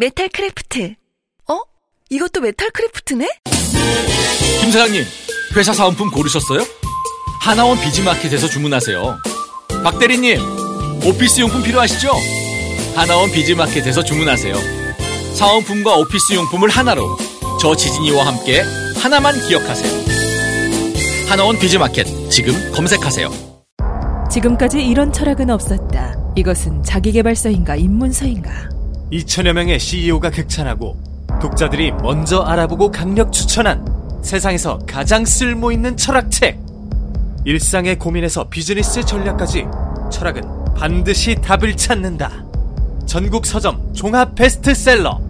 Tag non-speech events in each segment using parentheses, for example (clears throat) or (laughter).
메탈 크래프트 어? 이것도 메탈 크래프트네? 김 사장님, 회사 사은품 고르셨어요? 하나원 비즈마켓에서 주문하세요. 박 대리님, 오피스 용품 필요하시죠? 하나원 비즈마켓에서 주문하세요. 사은품과 오피스 용품을 하나로 저 지진이와 함께 하나만 기억하세요. 하나원 비즈마켓 지금 검색하세요. 지금까지 이런 철학은 없었다. 이것은 자기개발서인가 입문서인가? 2천여 명의 CEO가 극찬하고 독자들이 먼저 알아보고 강력 추천한 세상에서 가장 쓸모 있는 철학책. 일상의 고민에서 비즈니스 전략까지 철학은 반드시 답을 찾는다. 전국 서점 종합 베스트셀러.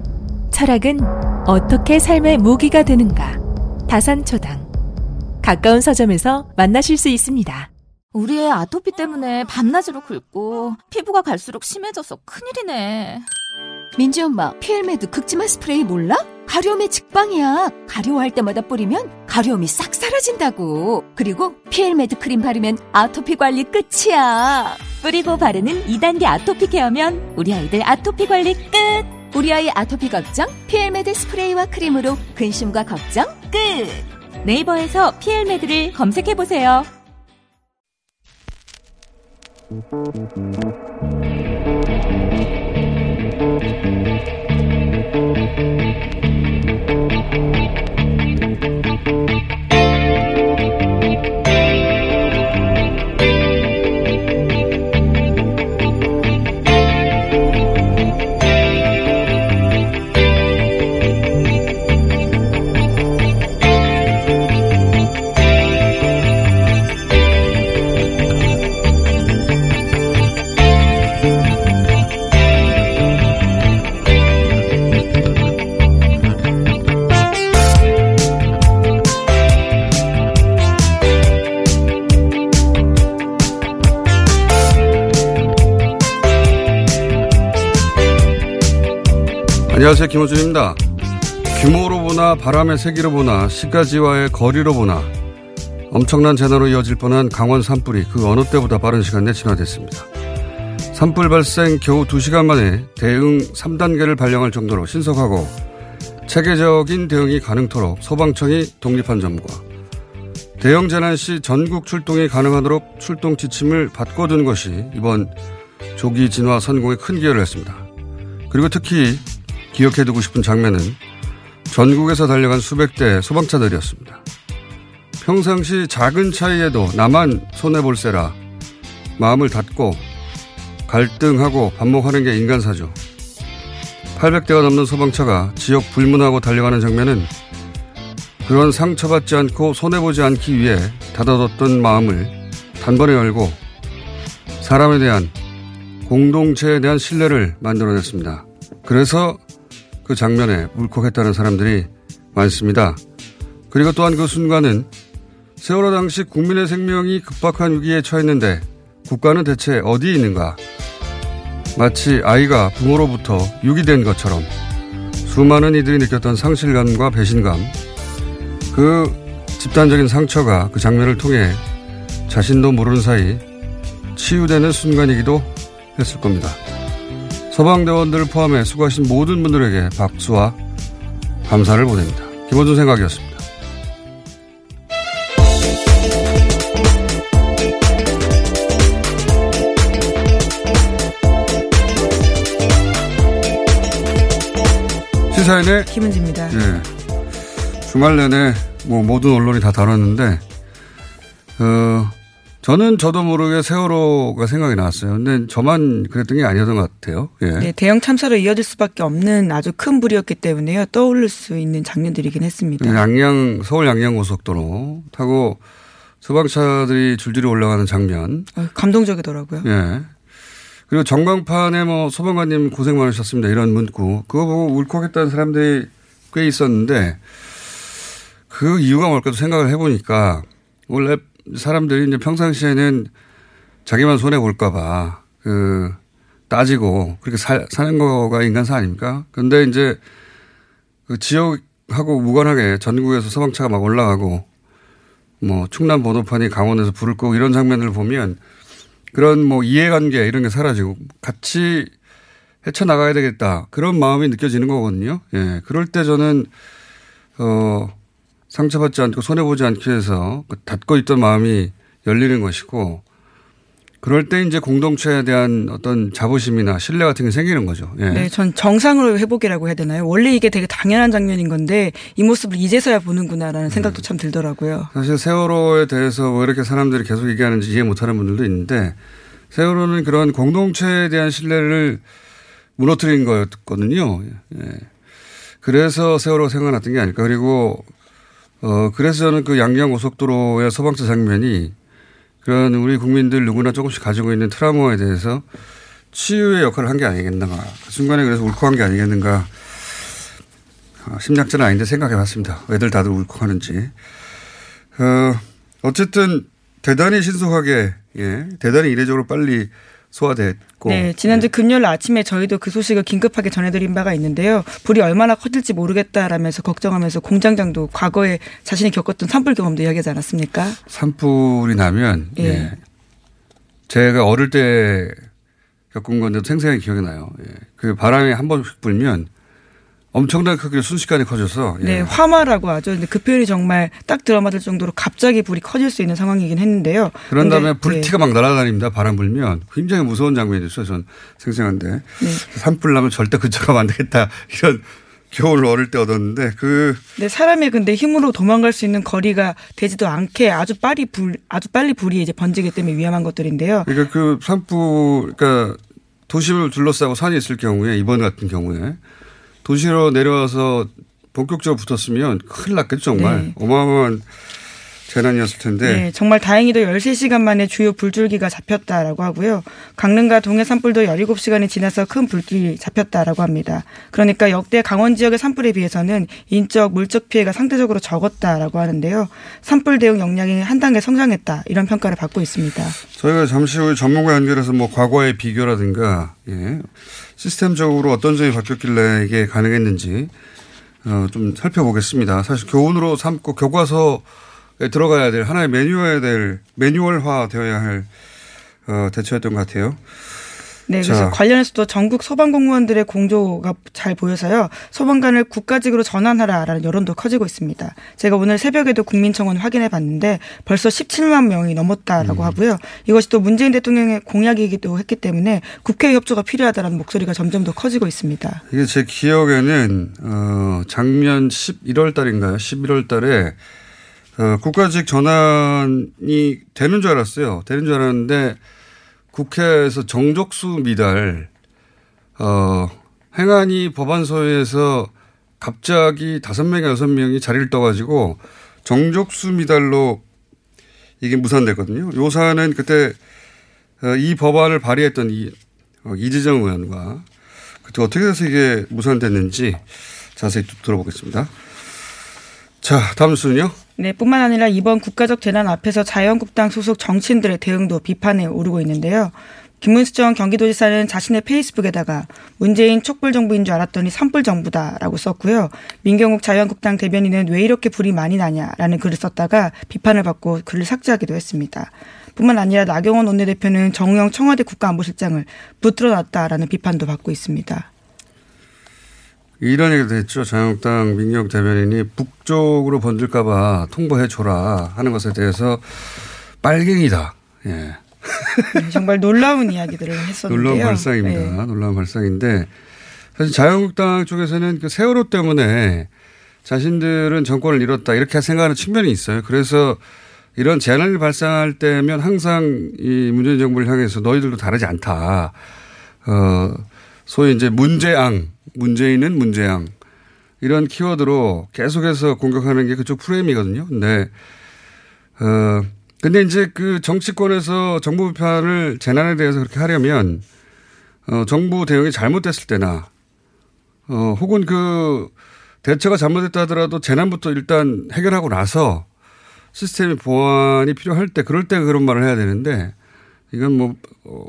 철학은 어떻게 삶의 무기가 되는가? 다산초당. 가까운 서점에서 만나실 수 있습니다. 우리 애 아토피 때문에 밤낮으로 긁고 피부가 갈수록 심해져서 큰일이네. 민지 엄마, 피엘메드 극지마 스프레이 몰라? 가려움의 직방이야. 가려워할 때마다 뿌리면 가려움이 싹 사라진다고. 그리고 피엘메드 크림 바르면 아토피 관리 끝이야. 뿌리고 바르는 2단계 아토피 케어면 우리 아이들 아토피 관리 끝. 우리 아이 아토피 걱정? 피엘메드 스프레이와 크림으로 근심과 걱정 끝. 네이버에서 피엘메드를 검색해 보세요. Thank you. 안녕하세요. 김호준입니다. 규모로 보나 바람의 세기로 보나 시가지와의 거리로 보나 엄청난 재난으로 이어질 뻔한 강원 산불이 그 어느 때보다 빠른 시간 내 진화됐습니다. 산불 발생 겨우 2시간 만에 대응 3단계를 발령할 정도로 신속하고 체계적인 대응이 가능토록 소방청이 독립한 점과 대형 재난 시 전국 출동이 가능하도록 출동 지침을 바꿔둔 것이 이번 조기 진화 성공에 큰 기여를 했습니다. 그리고 특히 기억해두고 싶은 장면은 전국에서 달려간 수백 대 소방차들이었습니다. 평상시 작은 차이에도 나만 손해볼세라 마음을 닫고 갈등하고 반목하는 게 인간사죠. 800대가 넘는 소방차가 지역 불문하고 달려가는 장면은 그런 상처받지 않고 손해보지 않기 위해 닫아뒀던 마음을 단번에 열고 사람에 대한 공동체에 대한 신뢰를 만들어냈습니다. 그래서 그 장면에 울컥했다는 사람들이 많습니다. 그리고 또한 그 순간은 세월호 당시 국민의 생명이 급박한 위기에 처했는데 국가는 대체 어디에 있는가? 마치 아이가 부모로부터 유기된 것처럼 수많은 이들이 느꼈던 상실감과 배신감, 그 집단적인 상처가 그 장면을 통해 자신도 모르는 사이 치유되는 순간이기도 했을 겁니다. 소방대원들을 포함해 수고하신 모든 분들에게 박수와 감사를 보냅니다. 김원준 생각이었습니다. 시사인의 김은지입니다. 예. 주말 내내 뭐 모든 언론이 다 다뤘는데 어 저는 저도 모르게 세월호가 생각이 났어요. 근데 저만 그랬던 게 아니었던 것 같아요. 예. 네, 대형 참사로 이어질 수밖에 없는 아주 큰 불이었기 때문에요. 떠올릴 수 있는 장면들이긴 했습니다. 양양 서울 양양 고속도로 타고 소방차들이 줄줄이 올라가는 장면. 어, 감동적이더라고요. 예. 그리고 전광판에 뭐 소방관님 고생 많으셨습니다. 이런 문구. 그거 보고 울컥했다는 사람들이 꽤 있었는데 그 이유가 뭘까 생각을 해보니까 원래 사람들이 이제 평상시에는 자기만 손해 볼까봐 그 따지고 그렇게 사, 사는 거가 인간사 아닙니까? 근데 이제 그 지역하고 무관하게 전국에서 소방차가 막 올라가고 뭐 충남 보도판이 강원에서 불을 끄고 이런 장면을 보면 그런 뭐 이해관계 이런 게 사라지고 같이 헤쳐나가야 되겠다. 그런 마음이 느껴지는 거거든요. 예. 그럴 때 저는, 어, 상처받지 않고 손해보지 않기 위해서 그 닫고 있던 마음이 열리는 것이고 그럴 때 이제 공동체에 대한 어떤 자부심이나 신뢰 같은 게 생기는 거죠. 예. 네, 전 정상으로 회복이라고 해야 되나요? 원래 이게 되게 당연한 장면인 건데 이 모습을 이제서야 보는구나라는 생각도 참 들더라고요. 사실 세월호에 대해서 왜 이렇게 사람들이 계속 얘기하는지 이해 못하는 분들도 있는데 세월호는 그런 공동체에 대한 신뢰를 무너뜨린 거였거든요. 예. 그래서 세월호가 생각났던 게 아닐까. 그리고 어 그래서 저는 그 양양 고속도로의 소방차 장면이 그런 우리 국민들 누구나 조금씩 가지고 있는 트라우마에 대해서 치유의 역할을 한 게 아니겠는가. 그 순간에 그래서 울컥한 게 아니겠는가. 어, 심리학자는 아닌데 생각해 봤습니다. 왜들 다들 울컥하는지. 어, 어쨌든 대단히 신속하게, 예, 대단히 이례적으로 빨리 소화됐고. 네, 지난주 금요일 아침에 저희도 그 소식을 긴급하게 전해드린 바가 있는데요. 불이 얼마나 커질지 모르겠다라면서 걱정하면서 공장장도 과거에 자신이 겪었던 산불 경험도 이야기하지 않았습니까? 산불이 나면 예. 예. 제가 어릴 때 겪은 건데도 생생하게 기억이 나요. 예. 그 바람이 한 번씩 불면 엄청나게 크게 순식간에 커져서. 예. 네, 화마라고 하죠. 근데 그 표현이 정말 딱 들어맞을 정도로 갑자기 불이 커질 수 있는 상황이긴 했는데요. 그런 다음에 불티가 네. 막 날아다닙니다. 바람 불면 굉장히 무서운 장면이었어요. 전 생생한데 네. 산불 나면 절대 근처 가면 안 되겠다 (laughs) 이런 겨울 어릴 때 얻었는데 그. 네, 사람이 근데 힘으로 도망갈 수 있는 거리가 되지도 않게 아주 빨리 불 아주 빨리 불이 이제 번지기 때문에 위험한 것들인데요. 그러니까 그 산불 그러니까 도심을 둘러싸고 산이 있을 경우에 이번 같은 경우에 도시로 내려와서 본격적으로 붙었으면 큰일 났겠죠, 정말. 네. 어마어마한 재난이었을 텐데. 네, 정말 다행히도 13시간 만에 주요 불줄기가 잡혔다라고 하고요. 강릉과 동해 산불도 17시간이 지나서 큰 불길이 잡혔다라고 합니다. 그러니까 역대 강원 지역의 산불에 비해서는 인적, 물적 피해가 상대적으로 적었다라고 하는데요. 산불 대응 역량이 한 단계 성장했다. 이런 평가를 받고 있습니다. 저희가 잠시 후에 전문가 연결해서 뭐 과거의 비교라든가, 예. 시스템적으로 어떤 점이 바뀌었길래 이게 가능했는지 어, 좀 살펴보겠습니다. 사실 교훈으로 삼고 교과서에 들어가야 될 하나의 매뉴얼 될 매뉴얼화 되어야 할 어, 대처였던 것 같아요. 네, 그래서 자. 관련해서도 전국 소방 공무원들의 공조가 잘 보여서요. 소방관을 국가직으로 전환하라라는 여론도 커지고 있습니다. 제가 오늘 새벽에도 국민청원 확인해 봤는데 벌써 17만 명이 넘었다라고 음. 하고요. 이것이 또 문재인 대통령의 공약이기도 했기 때문에 국회 협조가 필요하다라는 목소리가 점점 더 커지고 있습니다. 이게 제 기억에는 어 작년 11월 달인가요? 11월 달에 어 국가직 전환이 되는 줄 알았어요. 되는 줄 알았는데 국회에서 정족수 미달 어 행안위 법안소에서 갑자기 다섯 명이 여섯 명이 자리를 떠가지고 정족수 미달로 이게 무산됐거든요. 요 사안은 그때 어, 이 법안을 발의했던 이 어, 이재정 의원과 그때 어떻게 해서 이게 무산됐는지 자세히 들어보겠습니다. 자, 다음 순요. 네, 뿐만 아니라 이번 국가적 재난 앞에서 자유한국당 소속 정치인들의 대응도 비판에 오르고 있는데요. 김문수정 경기도지사는 자신의 페이스북에다가 문재인 촛불 정부인 줄 알았더니 산불 정부다라고 썼고요. 민경욱 자유한국당 대변인은 왜 이렇게 불이 많이 나냐라는 글을 썼다가 비판을 받고 글을 삭제하기도 했습니다. 뿐만 아니라 나경원 원내대표는 정우영 청와대 국가안보실장을 붙들어 놨다라는 비판도 받고 있습니다. 이런 얘기도 했죠. 자유한국당 민경 대변인이 북쪽으로 번질까봐 통보해줘라 하는 것에 대해서 빨갱이다. 예. 네, 정말 놀라운 이야기들을 했었는데요. 놀라운 발상입니다. 네. 놀라운 발상인데 사실 자유한국당 쪽에서는 그 세월호 때문에 자신들은 정권을 잃었다 이렇게 생각하는 측면이 있어요. 그래서 이런 재난을 발생할 때면 항상 이 문재인 정부를 향해서 너희들도 다르지 않다. 어, 소위 이제 문제앙 문재인은 문재양 이런 키워드로 계속해서 공격하는 게 그쪽 프레임이거든요. 근데 어 근데 이제 그 정치권에서 정부 비판을 재난에 대해서 그렇게 하려면 어, 정부 대응이 잘못됐을 때나 어, 혹은 그 대처가 잘못됐다 하더라도 재난부터 일단 해결하고 나서 시스템의 보완이 필요할 때 그럴 때 그런 말을 해야 되는데 이건 뭐 어,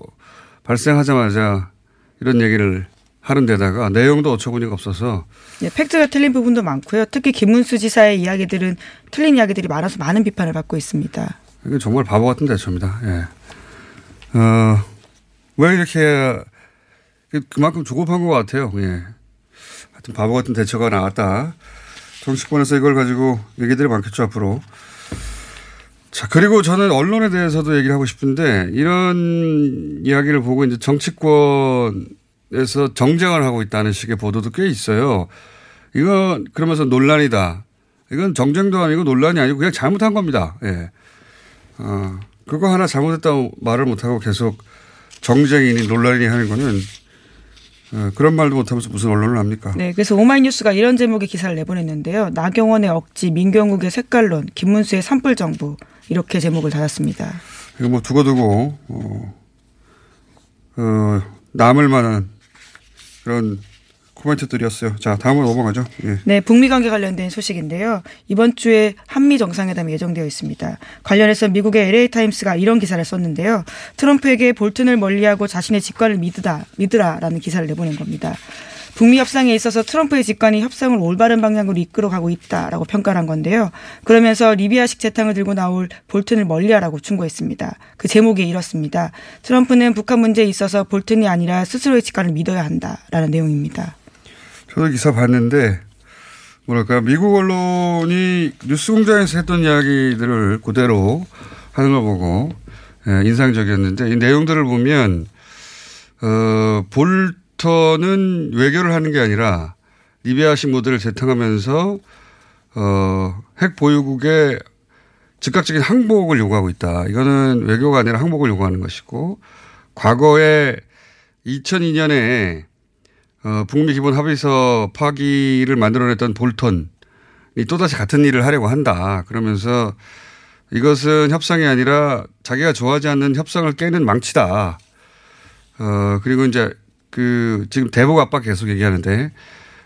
발생하자마자 이런 얘기를 하는 데다가 내용도 어처구니가 없어서 네, 팩트가 틀린 부분도 많고요. 특히 김문수 지사의 이야기들은 틀린 이야기들이 많아서 많은 비판을 받고 있습니다. 이건 정말 바보 같은 대처입니다. 예. 어, 왜 이렇게 그만큼 조급한 것 같아요. 예. 하여튼 바보 같은 대처가 나왔다. 정치권에서 이걸 가지고 얘기들이 많겠죠, 앞으로. 자, 그리고 저는 언론에 대해서도 얘기를 하고 싶은데, 이런 이야기를 보고 이제 정치권에서 정쟁을 하고 있다는 식의 보도도 꽤 있어요. 이건 그러면서 논란이다. 이건 정쟁도 아니고 논란이 아니고 그냥 잘못한 겁니다. 예. 어, 그거 하나 잘못했다고 말을 못하고 계속 정쟁이니 논란이니 하는 거는 어, 그런 말도 못하면서 무슨 언론을 합니까? 네, 그래서 오마이뉴스가 이런 제목의 기사를 내보냈는데요. 나경원의 억지, 민경욱의 색깔론, 김문수의 산불 정부 이렇게 제목을 달았습니다. 이거 뭐 두고두고 어, 어, 남을 만한 그런 코멘트들이었어요. 자, 다음으로 넘어가죠. 예. 네, 북미 관계 관련된 소식인데요. 이번 주에 한미 정상회담이 예정되어 있습니다. 관련해서 미국의 LA 타임스가 이런 기사를 썼는데요. 트럼프에게 볼튼을 멀리하고 자신의 직관을 믿으다, 믿으라라는 기사를 내보낸 겁니다. 북미 협상에 있어서 트럼프의 직관이 협상을 올바른 방향으로 이끌어가고 있다라고 평가를 한 건데요. 그러면서 리비아식 재탕을 들고 나올 볼튼을 멀리하라고 충고했습니다. 그 제목이 이렇습니다. 트럼프는 북한 문제에 있어서 볼튼이 아니라 스스로의 직관을 믿어야 한다라는 내용입니다. 저도 기사 봤는데 뭐랄까 미국 언론이 뉴스공장에서 했던 이야기들을 그대로 하는 걸 보고 예, 인상적이었는데 이 내용들을 보면 어, 볼 턴은 외교를 하는 게 아니라 리비아식 모델을 재탕하면서 어, 핵 보유국의 즉각적인 항복을 요구하고 있다. 이거는 외교가 아니라 항복을 요구하는 것이고 과거에 2002년에 어, 북미 기본 합의서 파기를 만들어냈던 볼턴이 또다시 같은 일을 하려고 한다. 그러면서 이것은 협상이 아니라 자기가 좋아하지 않는 협상을 깨는 망치다. 어, 그리고 이제 그 지금 대북 압박 계속 얘기하는데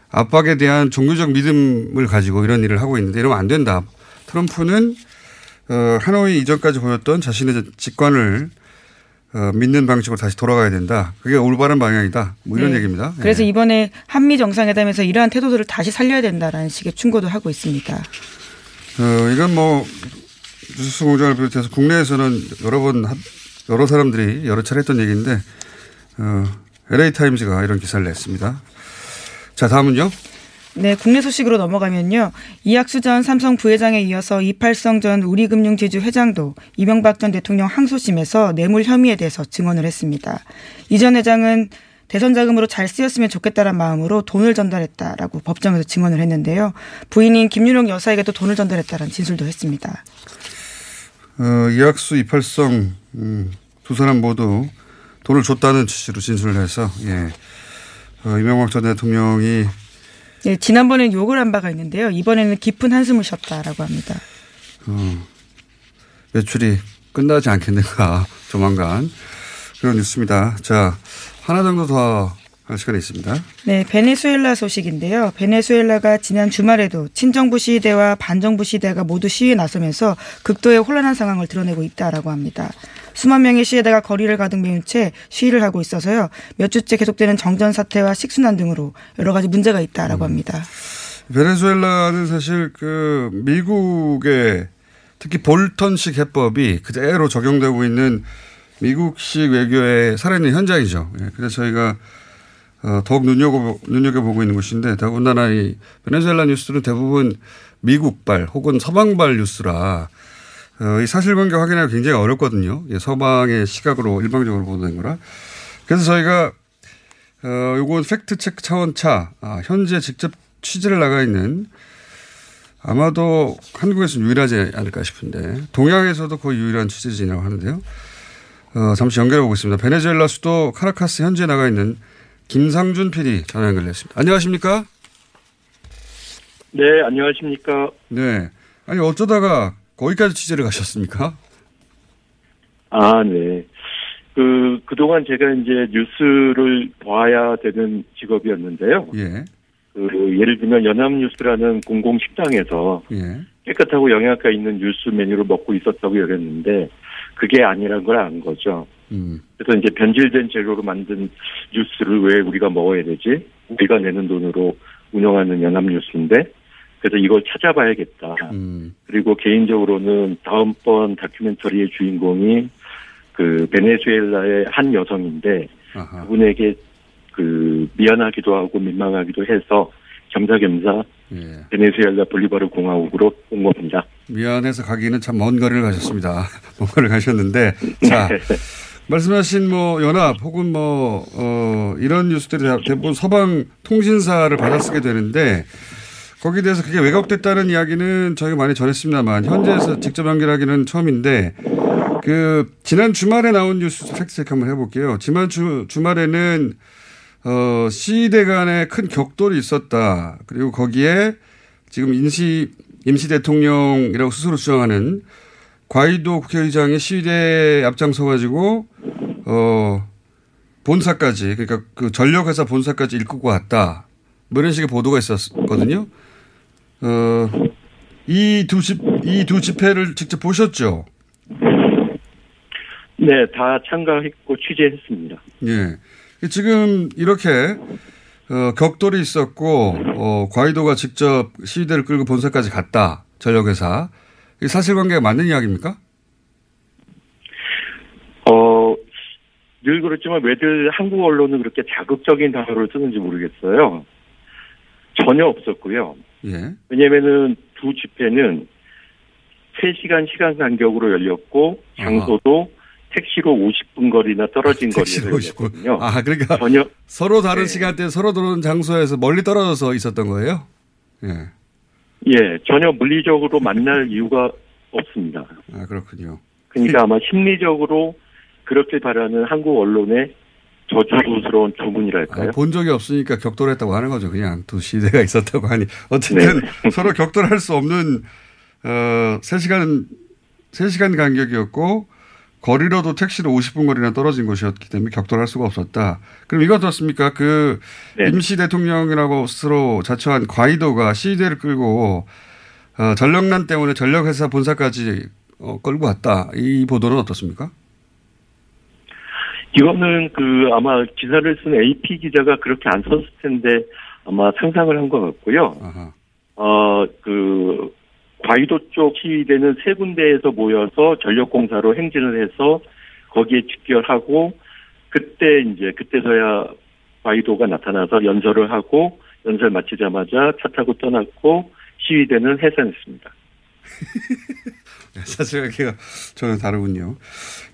압박에 대한 종교적 믿음을 가지고 이런 일을 하고 있는데 이러면 안 된다. 트럼프는 어, 하노이 이전까지 보였던 자신의 직관을 어, 믿는 방식으로 다시 돌아가야 된다. 그게 올바른 방향이다. 뭐 이런 네. 얘기입니다. 그래서 예. 이번에 한미 정상회담에서 이러한 태도들을 다시 살려야 된다라는 식의 충고도 하고 있습니다. 어, 이건 뭐 뉴스 공장을 비롯해서 국내에서는 여러 번 하- 여러 사람들이 여러 차례 했던 얘기인데 어, LA 타임즈가 이런 기사를 냈습니다. 자 다음은요. 네, 국내 소식으로 넘어가면요. 이학수 전 삼성 부회장에 이어서 이팔성 전 우리금융지주 회장도 이명박 전 대통령 항소심에서 뇌물 혐의에 대해서 증언을 했습니다. 이 전 회장은 대선 자금으로 잘 쓰였으면 좋겠다는 마음으로 돈을 전달했다라고 법정에서 증언을 했는데요. 부인인 김윤옥 여사에게도 돈을 전달했다는 진술도 했습니다. 어, 이학수 이팔성 음, 두 사람 모두 돈을 줬다는 취지로 진술을 해서 예. 어, 이명박 전 대통령이 네, 지난번엔 욕을 한 바가 있는데요. 이번에는 깊은 한숨을 쉬었다라고 합니다. 어, 매출이 끝나지 않겠는가 (laughs) 조만간 그런 뉴스입니다. 자 하나 정도 더 할 시간이 있습니다. 네, 베네수엘라 소식인데요. 베네수엘라가 지난 주말에도 친정부 시위대와 반정부 시위대가 모두 시위에 나서면서 극도의 혼란한 상황을 드러내고 있다라고 합니다. 수만 명의 시위대가 거리를 가득 메운 채 시위를 하고 있어서요. 몇 주째 계속되는 정전 사태와 식순환 등으로 여러 가지 문제가 있다라고 합니다. 베네수엘라는 사실 그 미국의 특히 볼턴식 해법이 그대로 적용되고 있는 미국식 외교의 살아있는 현장이죠. 예, 그래서 저희가 어, 더욱 눈여겨, 눈여겨보고 있는 곳인데 더군다나 이 베네수엘라 뉴스들은 대부분 미국발 혹은 서방발 뉴스라 어, 이 사실관계 확인하기 굉장히 어렵거든요. 예, 서방의 시각으로 일방적으로 보도된 거라. 그래서 저희가 어, 요건 팩트체크 차원차 아, 현재 직접 취재를 나가 있는 아마도 한국에서는 유일하지 않을까 싶은데 동양에서도 거의 유일한 취재진이라고 하는데요. 어, 잠시 연결해 보겠습니다. 베네수엘라 수도 카라카스 현지에 나가 있는 김상준 PD 전화 연결됐습니다. 안녕하십니까? 네, 안녕하십니까. 네. 아니 어쩌다가 거기까지 취재를 가셨습니까? 아, 네. 그, 그동안 제가 이제 뉴스를 봐야 되는 직업이었는데요. 예. 그, 예를 들면 연합뉴스라는 공공식당에서 예. 깨끗하고 영양가 있는 뉴스 메뉴를 먹고 있었다고 여겼는데 그게 아니란 걸 안 거죠. 음. 그래서 이제 변질된 재료로 만든 뉴스를 왜 우리가 먹어야 되지? 우리가 내는 돈으로 운영하는 연합뉴스인데 그래서 이걸 찾아봐야겠다. 음. 그리고 개인적으로는 다음번 다큐멘터리의 주인공이 그 베네수엘라의 한 여성인데 아하. 그분에게 그 미안하기도 하고 민망하기도 해서 겸사겸사 예. 베네수엘라 볼리바르 공화국으로 온 겁니다. 미안해서 가기는 참 먼 거리를 가셨습니다. (laughs) 먼 거리를 가셨는데, 자, (laughs) 말씀하신 뭐 연합 혹은 뭐, 어, 이런 뉴스들이 다- 대부분 서방 통신사를 받아쓰게 되는데, 거기에 대해서 그게 왜곡됐다는 이야기는 저희가 많이 전했습니다만, 현재에서 직접 연결하기는 처음인데, 그, 지난 주말에 나온 뉴스 팩트체크 한번 해볼게요. 지난 주, 주말에는, 어, 시대 간에 큰 격돌이 있었다. 그리고 거기에 지금 임시, 임시 대통령이라고 스스로 주장하는 과이도 국회의장이 시위대에 앞장서 가지고, 어, 본사까지, 그러니까 그 전력회사 본사까지 일구고 왔다. 뭐 이런 식의 보도가 있었거든요. 어, 이두 집, 이두 집회를 직접 보셨죠? 네, 다 참가했고 취재했습니다. 예. 지금 이렇게 어, 격돌이 있었고 어, 과이도가 직접 시위대를 끌고 본사까지 갔다. 전력회사. 이 사실관계가 맞는 이야기입니까? 어, 늘 그렇지만 왜들 한국 언론은 그렇게 자극적인 단어를 쓰는지 모르겠어요. 전혀 없었고요. 예. 왜냐면은 두 집회는 3시간 시간 간격으로 열렸고 장소도 택시로 50분 거리나 떨어진 (laughs) 거리에서 택시로 50분. 열렸거든요. 아, 그러니까 전혀 서로 다른 네. 시간대 서로 다른 장소에서 멀리 떨어져서 있었던 거예요? 예. 예, 전혀 물리적으로 만날 이유가 없습니다. 아, 그렇군요. 그러니까 아마 심리적으로 그렇게 바라는 한국 언론의 저주스러운 주문이랄까요? 아, 본 적이 없으니까 격돌했다고 하는 거죠. 그냥 두 시대가 (laughs) 있었다고 하니. 어쨌든 서로 격돌할 수 없는, 어, 3시간, 3시간 간격이었고, 거리로도 택시로 50분 거리나 떨어진 곳이었기 때문에 격돌할 수가 없었다. 그럼 이거 어떻습니까? 그, 네. 임시 대통령이라고 스스로 자처한 과이도가 시위대를 끌고, 어, 전력난 때문에 전력회사 본사까지 어, 끌고 왔다. 이 보도는 어떻습니까? 이거는 그 아마 기사를 쓴 AP 기자가 그렇게 안 썼을 텐데 아마 상상을 한 것 같고요. 아하. 어, 그, 과이도 쪽 시위대는 세 군데에서 모여서 전력공사로 행진을 해서 거기에 집결하고 그때 이제 그때서야 과이도가 나타나서 연설을 하고 연설 마치자마자 차 타고 떠났고 시위대는 해산했습니다. (laughs) 사실 관계가 저는 다르군요.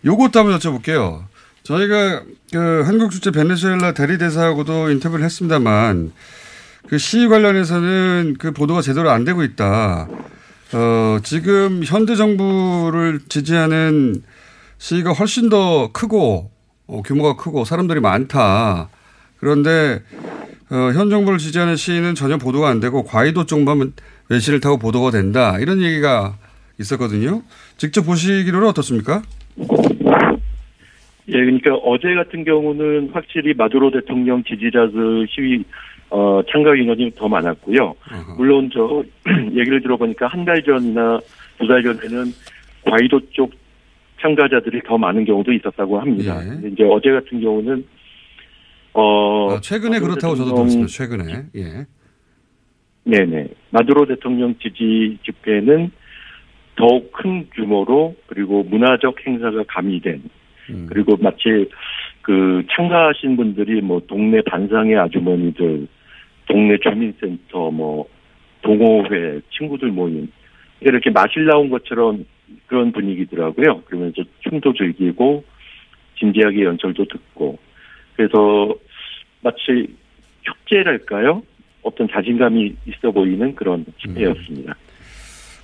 요것도 한번 여쭤볼게요. 저희가 그 한국 주재 베네수엘라 대리대사하고도 인터뷰를 했습니다만 그 시위 관련해서는 그 보도가 제대로 안 되고 있다. 어, 지금 현대 정부를 지지하는 시위가 훨씬 더 크고 어, 규모가 크고 사람들이 많다. 그런데 어, 현 정부를 지지하는 시위는 전혀 보도가 안 되고 과이도 쪽만 외신을 타고 보도가 된다. 이런 얘기가 있었거든요. 직접 보시기로는 어떻습니까? 예, 그러니까 어제 같은 경우는 확실히 마두로 대통령 지지자들 시위 어, 참가 인원이 더 많았고요. 물론 저 (clears throat) 얘기를 들어보니까 한 달 전이나 두 달 전에는 과이도 쪽 참가자들이 더 많은 경우도 있었다고 합니다. 예. 이제 어제 같은 경우는 어 아, 최근에 그렇다고 저도 들었습니다. 최근에. 예. 네네. 마두로 대통령 지지 집회는 더욱 큰 규모로 그리고 문화적 행사가 가미된 음. 그리고 마치 그 참가하신 분들이 뭐 동네 반상의 아주머니들, 동네 주민센터, 뭐 동호회 친구들 모임 이렇게 마실 나온 것처럼 그런 분위기더라고요. 그러면서 춤도 즐기고 진지하게 연설도 듣고 그래서 마치 축제랄까요? 어떤 자신감이 있어 보이는 그런 집회였습니다.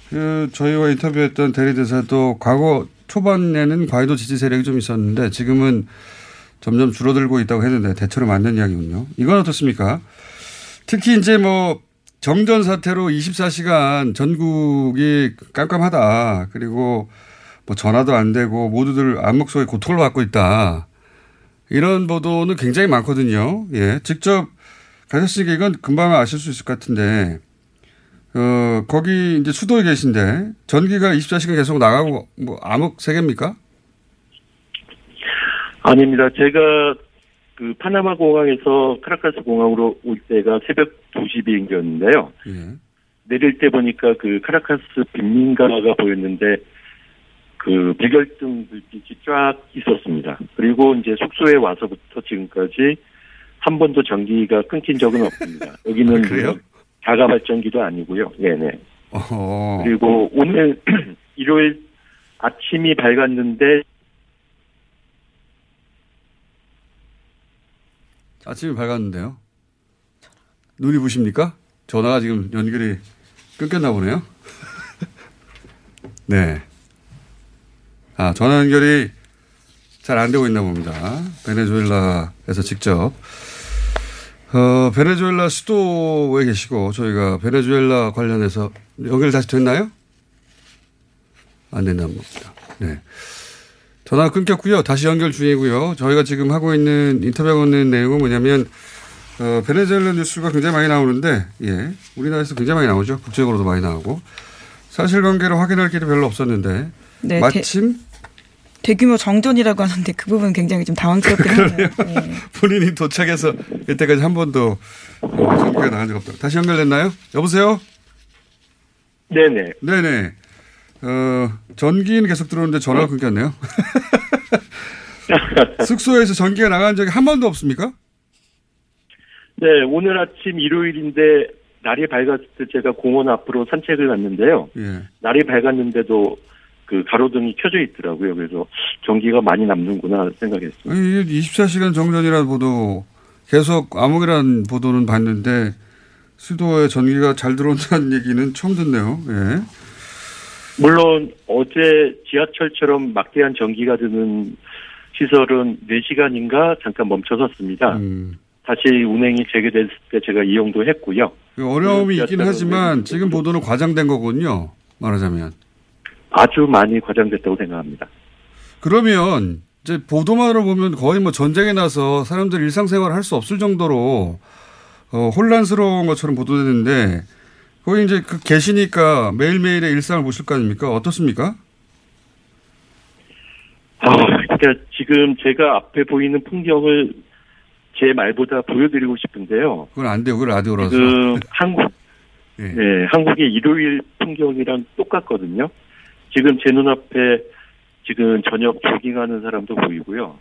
그 저희와 인터뷰했던 대리대사도 과거 초반에는 과이도 지지 세력이 좀 있었는데 지금은 점점 줄어들고 있다고 했는데 대체로 맞는 이야기군요. 이건 어떻습니까? 특히 이제 뭐 정전 사태로 24시간 전국이 깜깜하다. 그리고 뭐 전화도 안 되고 모두들 암흑 속에 고통을 받고 있다. 이런 보도는 굉장히 많거든요. 예. 직접 가셨으니까 이건 금방 아실 수 있을 것 같은데, 어, 거기 이제 수도에 계신데, 전기가 24시간 계속 나가고, 뭐, 암흑 세계입니까? 아닙니다. 제가 그 파나마 공항에서 카라카스 공항으로 올 때가 새벽 2시 비행기였는데요. 예. 내릴 때 보니까 그 카라카스 빈민가가 보였는데 그 백열등 불빛이 쫙 있었습니다. 그리고 이제 숙소에 와서부터 지금까지 한 번도 전기가 끊긴 적은 없습니다. 여기는 아, 그래요? 자가 발전기도 아니고요. 네네. 어, 그리고 오늘 (clears throat) 일요일 아침이 밝았는데 아침에 밝았는데요. 눈이 부십니까? 전화가 지금 연결이 끊겼나 보네요. (laughs) 네. 아, 전화 연결이 잘 안 되고 있나 봅니다. 베네수엘라에서 직접. 어, 베네수엘라 수도에 계시고 저희가 베네수엘라 관련해서 연결 다시 됐나요? 안 된다는 겁니다. 네. 전화 끊겼고요. 다시 연결 중이고요. 저희가 지금 하고 있는 인터뷰하고 있는 내용은 뭐냐면 어, 베네수엘라 뉴스가 굉장히 많이 나오는데 예, 우리나라에서 굉장히 많이 나오죠. 국제적으로도 많이 나오고 사실관계를 확인할 길이 별로 없었는데 네, 마침 대규모 정전이라고 하는데 그 부분 굉장히 좀 당황스럽긴 (laughs) 하네요. 네. 본인이 도착해서 이때까지 한 번도 어, 전기가 나간 적 없다. 다시 연결됐나요? 여보세요? 네네. 네네. 어, 전기는 계속 들어오는데 전화가 끊겼네요. (laughs) 숙소에서 전기가 나간 적이 한 번도 없습니까? 네, 오늘 아침 일요일인데 날이 밝았을 때 제가 공원 앞으로 산책을 갔는데요. 예. 날이 밝았는데도 그 가로등이 켜져 있더라고요. 그래서 전기가 많이 남는구나 생각했습니다. 아니, 24시간 정전이라는 보도 계속 암흑이라는 보도는 봤는데 수도에 전기가 잘 들어온다는 얘기는 처음 듣네요. 예. 물론 어제 지하철처럼 막대한 전기가 드는 시설은 4시간인가 잠깐 멈춰섰습니다. 음. 다시 운행이 재개됐을 때 제가 이용도 했고요. 그 어려움이 있긴 지하철은 하지만 지금 보도는 과장된 거군요. 말하자면. 아주 많이 과장됐다고 생각합니다. 그러면 이제 보도만으로 보면 거의 뭐 전쟁에 나서 사람들이 일상생활을 할수 없을 정도로 어, 혼란스러운 것처럼 보도되는데 거기 이제 그 계시니까 매일매일의 일상을 보실 거 아닙니까? 어떻습니까? 아, 그러니까 지금 제가 앞에 보이는 풍경을 제 말보다 보여드리고 싶은데요. 그건 안 돼요. 그걸 라디오라서. 지금 한국, (laughs) 예. 네, 한국의 일요일 풍경이랑 똑같거든요. 지금 제 눈앞에 지금 저녁 조깅하는 사람도 보이고요.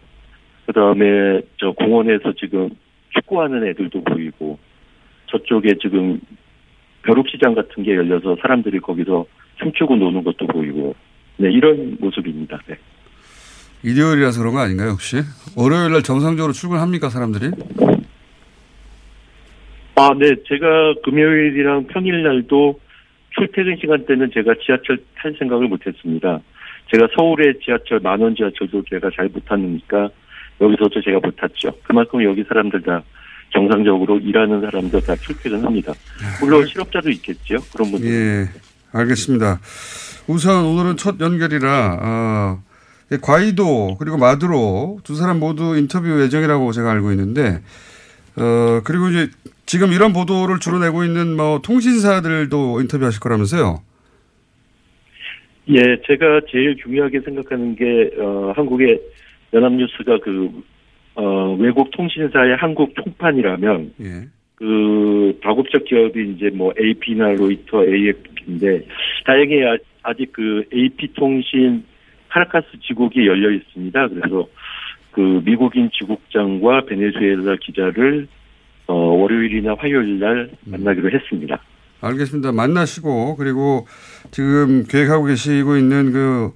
그 다음에 저 공원에서 지금 축구하는 애들도 보이고, 저쪽에 지금 벼룩시장 같은 게 열려서 사람들이 거기서 춤추고 노는 것도 보이고, 네, 이런 모습입니다. 네. 일요일이라서 그런 거 아닌가요, 혹시? 월요일 날 정상적으로 출근합니까, 사람들이? 아, 네. 제가 금요일이랑 평일 날도 출퇴근 시간대는 제가 지하철 탈 생각을 못했습니다. 제가 서울의 지하철 만원 지하철도 제가 잘 못 탔으니까 여기서도 제가 못 탔죠. 그만큼 여기 사람들 다 정상적으로 일하는 사람들 다 출퇴근합니다. 물론 실업자도 있겠죠. 그런 분들. 예, 알겠습니다. 우선 오늘은 첫 연결이라, 어, 과이도 그리고 마두로 두 사람 모두 인터뷰 예정이라고 제가 알고 있는데, 어, 그리고 이제 지금 이런 보도를 주로 내고 있는 뭐 통신사들도 인터뷰하실 거라면서요? 예, 제가 제일 중요하게 생각하는 게 어, 한국의 연합뉴스가 그 어, 외국 통신사의 한국 총판이라면 예. 그 다국적 기업이 이제 뭐 AP나 로이터, AFP인데 다행히 아- 아직 그 AP 통신 카라카스 지국이 열려 있습니다. 그래서 그 미국인 지국장과 베네수엘라 기자를 어, 월요일이나 화요일 날 만나기로 했습니다. 알겠습니다. 만나시고 그리고 지금 계획하고 계시고 있는 그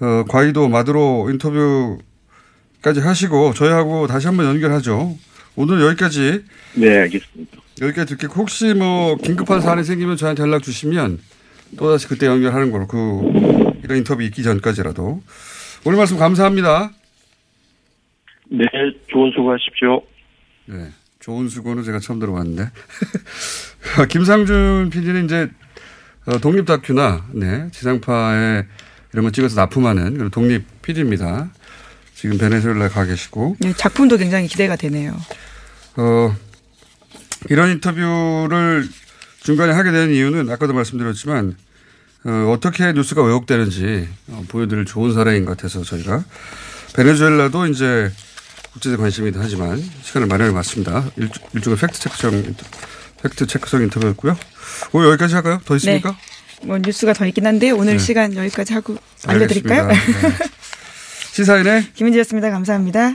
어, 과이도 마두로 인터뷰까지 하시고 저희하고 다시 한번 연결하죠. 오늘 여기까지 네, 알겠습니다. 여기까지 듣겠고 혹시 뭐 긴급한 사안이 생기면 저한테 연락 주시면 또 다시 그때 연결하는 거로 그 이런 인터뷰 있기 전까지라도 오늘 말씀 감사합니다. 네, 좋은 수고하십시오. 네. 좋은 수고는 제가 처음 들어봤는데. (laughs) 김상준 PD는 이제 어, 독립 다큐나 네, 지상파의 이런 거 찍어서 납품하는 그런 독립 PD입니다. 지금 베네수엘라에 가 계시고 네, 작품도 굉장히 기대가 되네요. 어, 이런 인터뷰를 중간에 하게 된 이유는 아까도 말씀드렸지만 어, 떻게 뉴스가 왜곡되는지 어, 보여드릴 좋은 사례인 것 같아서 저희가 베네수엘라도 이제 국제적 관심이긴 하지만 시간을 마련해 봤습니다. 일, 일종의 팩트 체크성 팩트 체크성 인터뷰였고요. 오늘 여기까지 할까요? 더 있습니까? 네. 뭐 뉴스가 더 있긴 한데 오늘 네. 시간 여기까지 하고 알려드릴까요? 네. 시사인의 (laughs) 김은지였습니다. 감사합니다.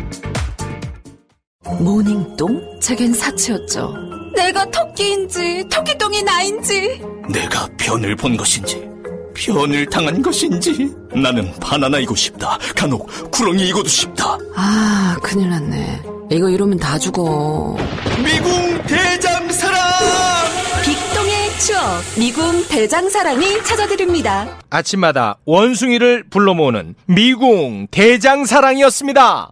모닝똥? 제겐 사치였죠. 내가 토끼인지 토끼똥이 나인지 내가 변을 본 것인지 변을 당한 것인지 나는 바나나이고 싶다 간혹 구렁이이고도 싶다 아, 큰일 났네. 이거 이러면 다 죽어. 미궁 대장사랑 빅동의 추억 미궁 대장사랑이 찾아드립니다. 아침마다 원숭이를 불러 모으는 미궁 대장사랑이었습니다.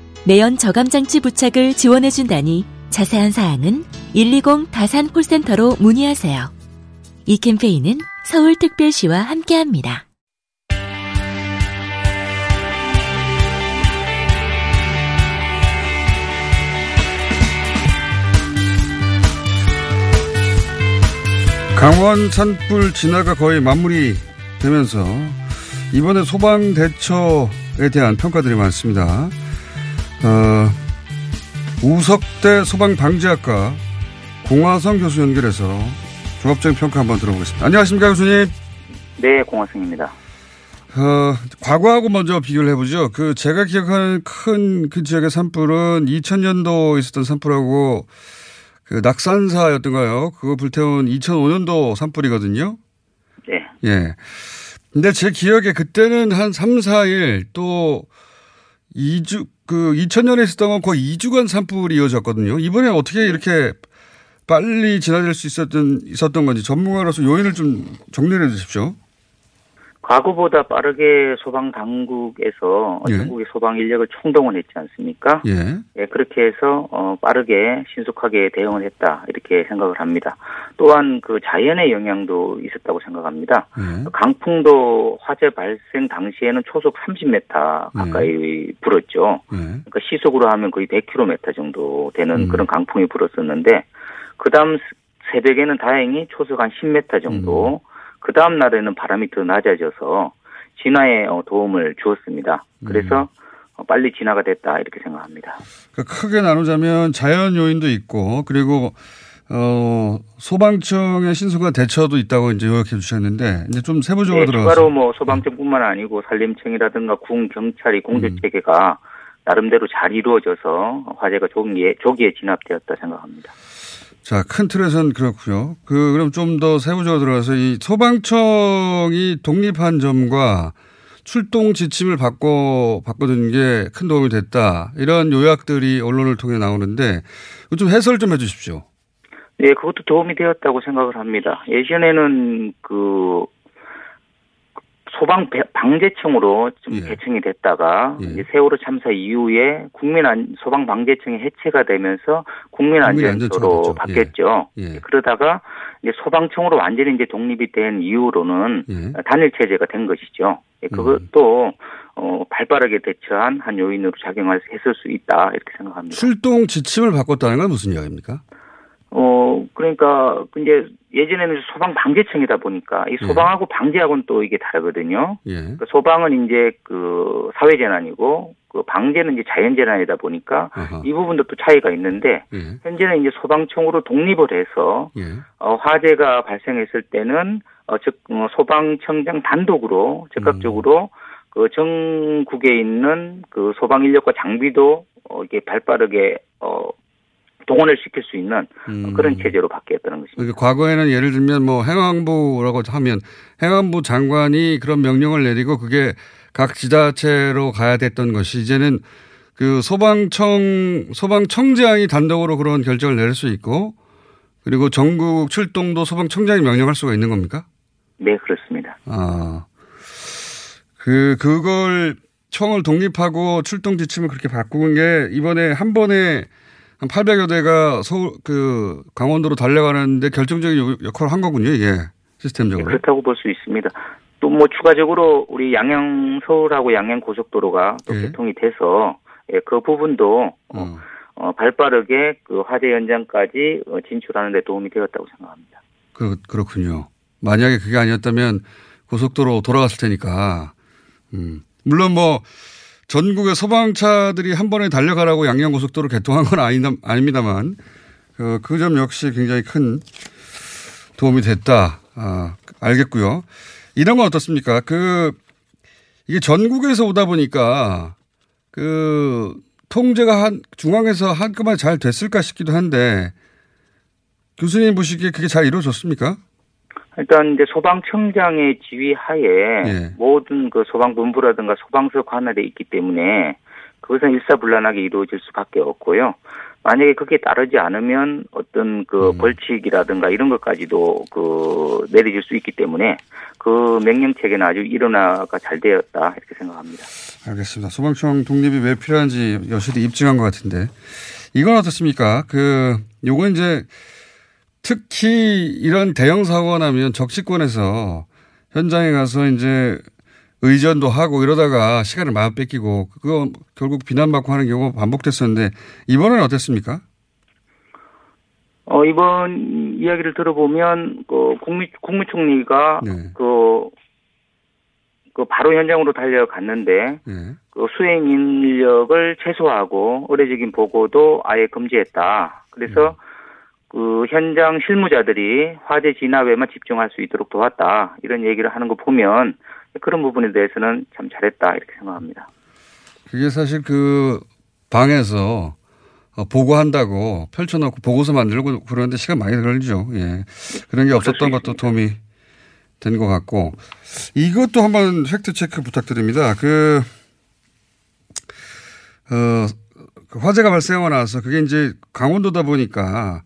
내연 저감장치 부착을 지원해준다니 자세한 사항은 120 다산 콜센터로 문의하세요. 이 캠페인은 서울특별시와 함께합니다. 강원 산불 진화가 거의 마무리 되면서 이번에 소방 대처에 대한 평가들이 많습니다. 어, 우석대 소방방지학과 공화성 교수 연결해서 종합적인 평가 한번 들어보겠습니다. 안녕하십니까 교수님. 네, 공화성입니다. 어, 과거하고 먼저 비교를 해보죠. 그 제가 기억하는 큰 그 지역의 산불은 2000년도 있었던 산불하고 그 낙산사였던가요? 그거 불태운 2005년도 산불이거든요. 네. 예. 근데 제 기억에 그때는 한 3, 4일 또 2주, 그 2000년에 있었던 건 거의 2주간 산불이 이어졌거든요. 이번에 어떻게 이렇게 빨리 진화될 수 있었던, 있었던 건지 전문가로서 요인을 좀 정리해 주십시오. 과거보다 빠르게 소방 당국에서 예. 전국의 소방 인력을 총동원했지 않습니까? 예. 예, 그렇게 해서 어, 빠르게 신속하게 대응을 했다 이렇게 생각을 합니다. 또한 그 자연의 영향도 있었다고 생각합니다. 예. 강풍도 화재 발생 당시에는 초속 30m 가까이 불었죠. 예. 그러니까 시속으로 하면 거의 100km 정도 되는 음. 그런 강풍이 불었었는데 그 다음 새벽에는 다행히 초속 한 10m 정도 음. 그 다음 날에는 바람이 더 낮아져서 진화에 어, 도움을 주었습니다. 그래서 어, 빨리 진화가 됐다 이렇게 생각합니다. 그러니까 크게 나누자면 자연 요인도 있고 그리고 어 소방청의 신속한 대처도 있다고 이제 요약해 주셨는데 이제 좀 세부적으로 네, 들어가서 추가로 뭐 소방청뿐만 아니고 산림청이라든가 군 경찰이 공조 체계가 나름대로 잘 이루어져서 화재가 조기에 조기에 진압되었다 생각합니다. 자, 큰 틀에서는 그렇고요. 그 그럼 좀 더 세부적으로 들어가서 이 소방청이 독립한 점과 출동 지침을 바꿔 바꿔둔 게 큰 도움이 됐다. 이런 요약들이 언론을 통해 나오는데 좀 해설 좀 해주십시오. 네, 그것도 도움이 되었다고 생각을 합니다. 예전에는 그 소방 배- 방재청으로 좀 개청이 됐다가 이제 세월호 참사 이후에 국민 안, 소방 방재청이 해체가 되면서 국민안전처로 됐죠. 바뀌었죠. 예, 그러다가 이제 소방청으로 완전히 이제 독립이 된 이후로는 단일 체제가 된 것이죠. 예, 그것도 어, 발빠르게 대처한 한 요인으로 작용했을 수 있다 이렇게 생각합니다. 출동 지침을 바꿨다는 건 무슨 이야기입니까? 어, 그러니까, 이제, 예전에는 소방 방재청이다 보니까, 이 소방하고 방재하고는 또 이게 다르거든요. 예. 그 소방은 이제 그 사회재난이고, 그 방재는 이제 자연재난이다 보니까, 이 부분도 또 차이가 있는데, 현재는 이제 소방청으로 독립을 해서, 어, 화재가 발생했을 때는, 어, 즉, 어, 소방청장 단독으로 적극적으로 그 전국에 있는 그 소방 인력과 장비도, 어, 이게 발빠르게, 어, 동원을 시킬 수 있는 어, 그런 체제로 바뀌었다는 것입니다. 그러니까 과거에는 예를 들면 뭐 행안부라고 하면 행안부 장관이 그런 명령을 내리고 그게 각 지자체로 가야 됐던 것이 이제는 그 소방청 소방청장이 단독으로 그런 결정을 내릴 수 있고 그리고 전국 출동도 소방청장이 명령할 수가 있는 겁니까? 네, 그렇습니다. 아. 그 그걸 청을 독립하고 출동 지침을 그렇게 바꾼 게 이번에 한 번에 한 800여 대가 서울 그 강원도로 달려가는데 결정적인 요- 역할을 한 거군요. 이게 시스템적으로. 그렇다고 볼 수 있습니다. 또 뭐 추가적으로 우리 양양 서울하고 양양 고속도로가 또 개통이 돼서 예, 그 부분도 어, 어, 발빠르게 그 화재 현장까지 어, 진출하는 데 도움이 되었다고 생각합니다. 그, 그렇군요. 만약에 그게 아니었다면 고속도로 돌아갔을 테니까. 음. 물론 뭐 전국의 소방차들이 한 번에 달려가라고 양양고속도로 개통한 건 아니다, 아닙니다만 그, 그점 역시 굉장히 큰 도움이 됐다. 아, 알겠고요. 이런 건 어떻습니까? 그 이게 전국에서 오다 보니까 그 통제가 한 중앙에서 한꺼번에 잘 됐을까 싶기도 한데 교수님 보시기에 그게 잘 이루어졌습니까? 일단 이제 소방청장의 지휘 하에 예. 모든 그 소방본부라든가 소방서 관할에 있기 때문에 그것은 일사불란하게 이루어질 수밖에 없고요. 만약에 그게 따르지 않으면 어떤 그 벌칙이라든가 이런 것까지도 그 내려질 수 있기 때문에 그 명령 체계는 아주 일원화가 잘 되었다 이렇게 생각합니다. 알겠습니다. 소방청 독립이 왜 필요한지 여실히 입증한 것 같은데 이건 어떻습니까? 그 요건 이제 특히 이런 대형 사고가 나면 적시권에서 현장에 가서 이제 의전도 하고 이러다가 시간을 마음 뺏기고 그거 결국 비난받고 하는 경우가 반복됐었는데 이번엔 어땠습니까? 어, 이번 이야기를 들어보면, 그, 국무, 국무총리가, 그, 그, 바로 현장으로 달려갔는데, 그 수행 인력을 최소화하고, 의례적인 보고도 아예 금지했다. 그래서, 그, 현장 실무자들이 화재 진압에만 집중할 수 있도록 도왔다. 이런 얘기를 하는 거 보면, 그런 부분에 대해서는 참 잘했다. 이렇게 생각합니다. 그게 사실 그 방에서 어, 보고한다고 펼쳐놓고 보고서 만들고 그러는데 시간 많이 걸리죠. 예. 그런 게 없었던 것도 도움이 된 것 같고 이것도 한번 팩트 체크 부탁드립니다. 그, 어, 그 화재가 발생하고 나서 그게 이제 강원도다 보니까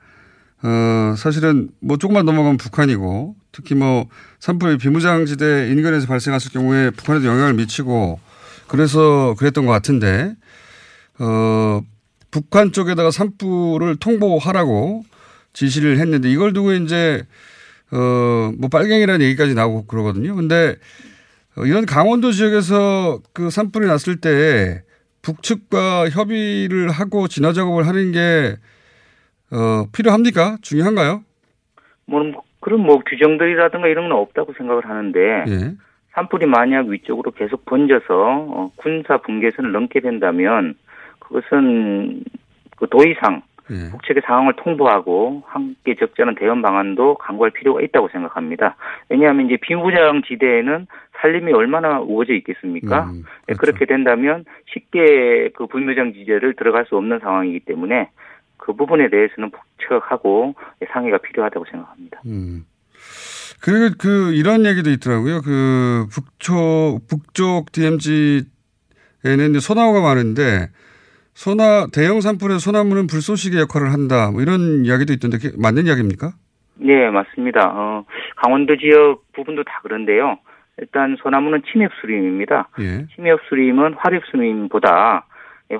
어, 사실은 뭐 조금만 넘어가면 북한이고 특히 뭐 산불이 비무장지대 인근에서 발생했을 경우에 북한에도 영향을 미치고 그래서 그랬던 것 같은데 어, 북한 쪽에다가 산불을 통보하라고 지시를 했는데 이걸 두고 이제 어, 뭐 빨갱이라는 얘기까지 나오고 그러거든요. 근데 어, 이런 강원도 지역에서 그 산불이 났을 때 북측과 협의를 하고 진화 작업을 하는 게 어, 필요합니까? 중요한가요? 뭐, 그런 뭐 규정들이라든가 이런 건 없다고 생각을 하는데, 예. 산불이 만약 위쪽으로 계속 번져서 어, 군사 분계선을 넘게 된다면 그것은 그 도의상 예. 북측의 상황을 통보하고 함께 적절한 대응 방안도 강구할 필요가 있다고 생각합니다. 왜냐하면 이제 비무장 지대에는 살림이 얼마나 우거져 있겠습니까? 음, 예, 그렇게 된다면 쉽게 그 비무장 지대를 들어갈 수 없는 상황이기 때문에 그 부분에 대해서는 북측하고 상의가 필요하다고 생각합니다. 음. 그리고 그 이런 얘기도 있더라고요. 그 북쪽 북쪽 DMZ에는 소나무가 많은데 소나 대형 산불의 소나무는 불쏘시개 역할을 한다. 뭐 이런 이야기도 있던데 맞는 이야기입니까? 네, 맞습니다. 어, 강원도 지역 부분도 다 그런데요. 일단 소나무는 침엽 수림입니다. 예. 침엽 수림은 화립 수림보다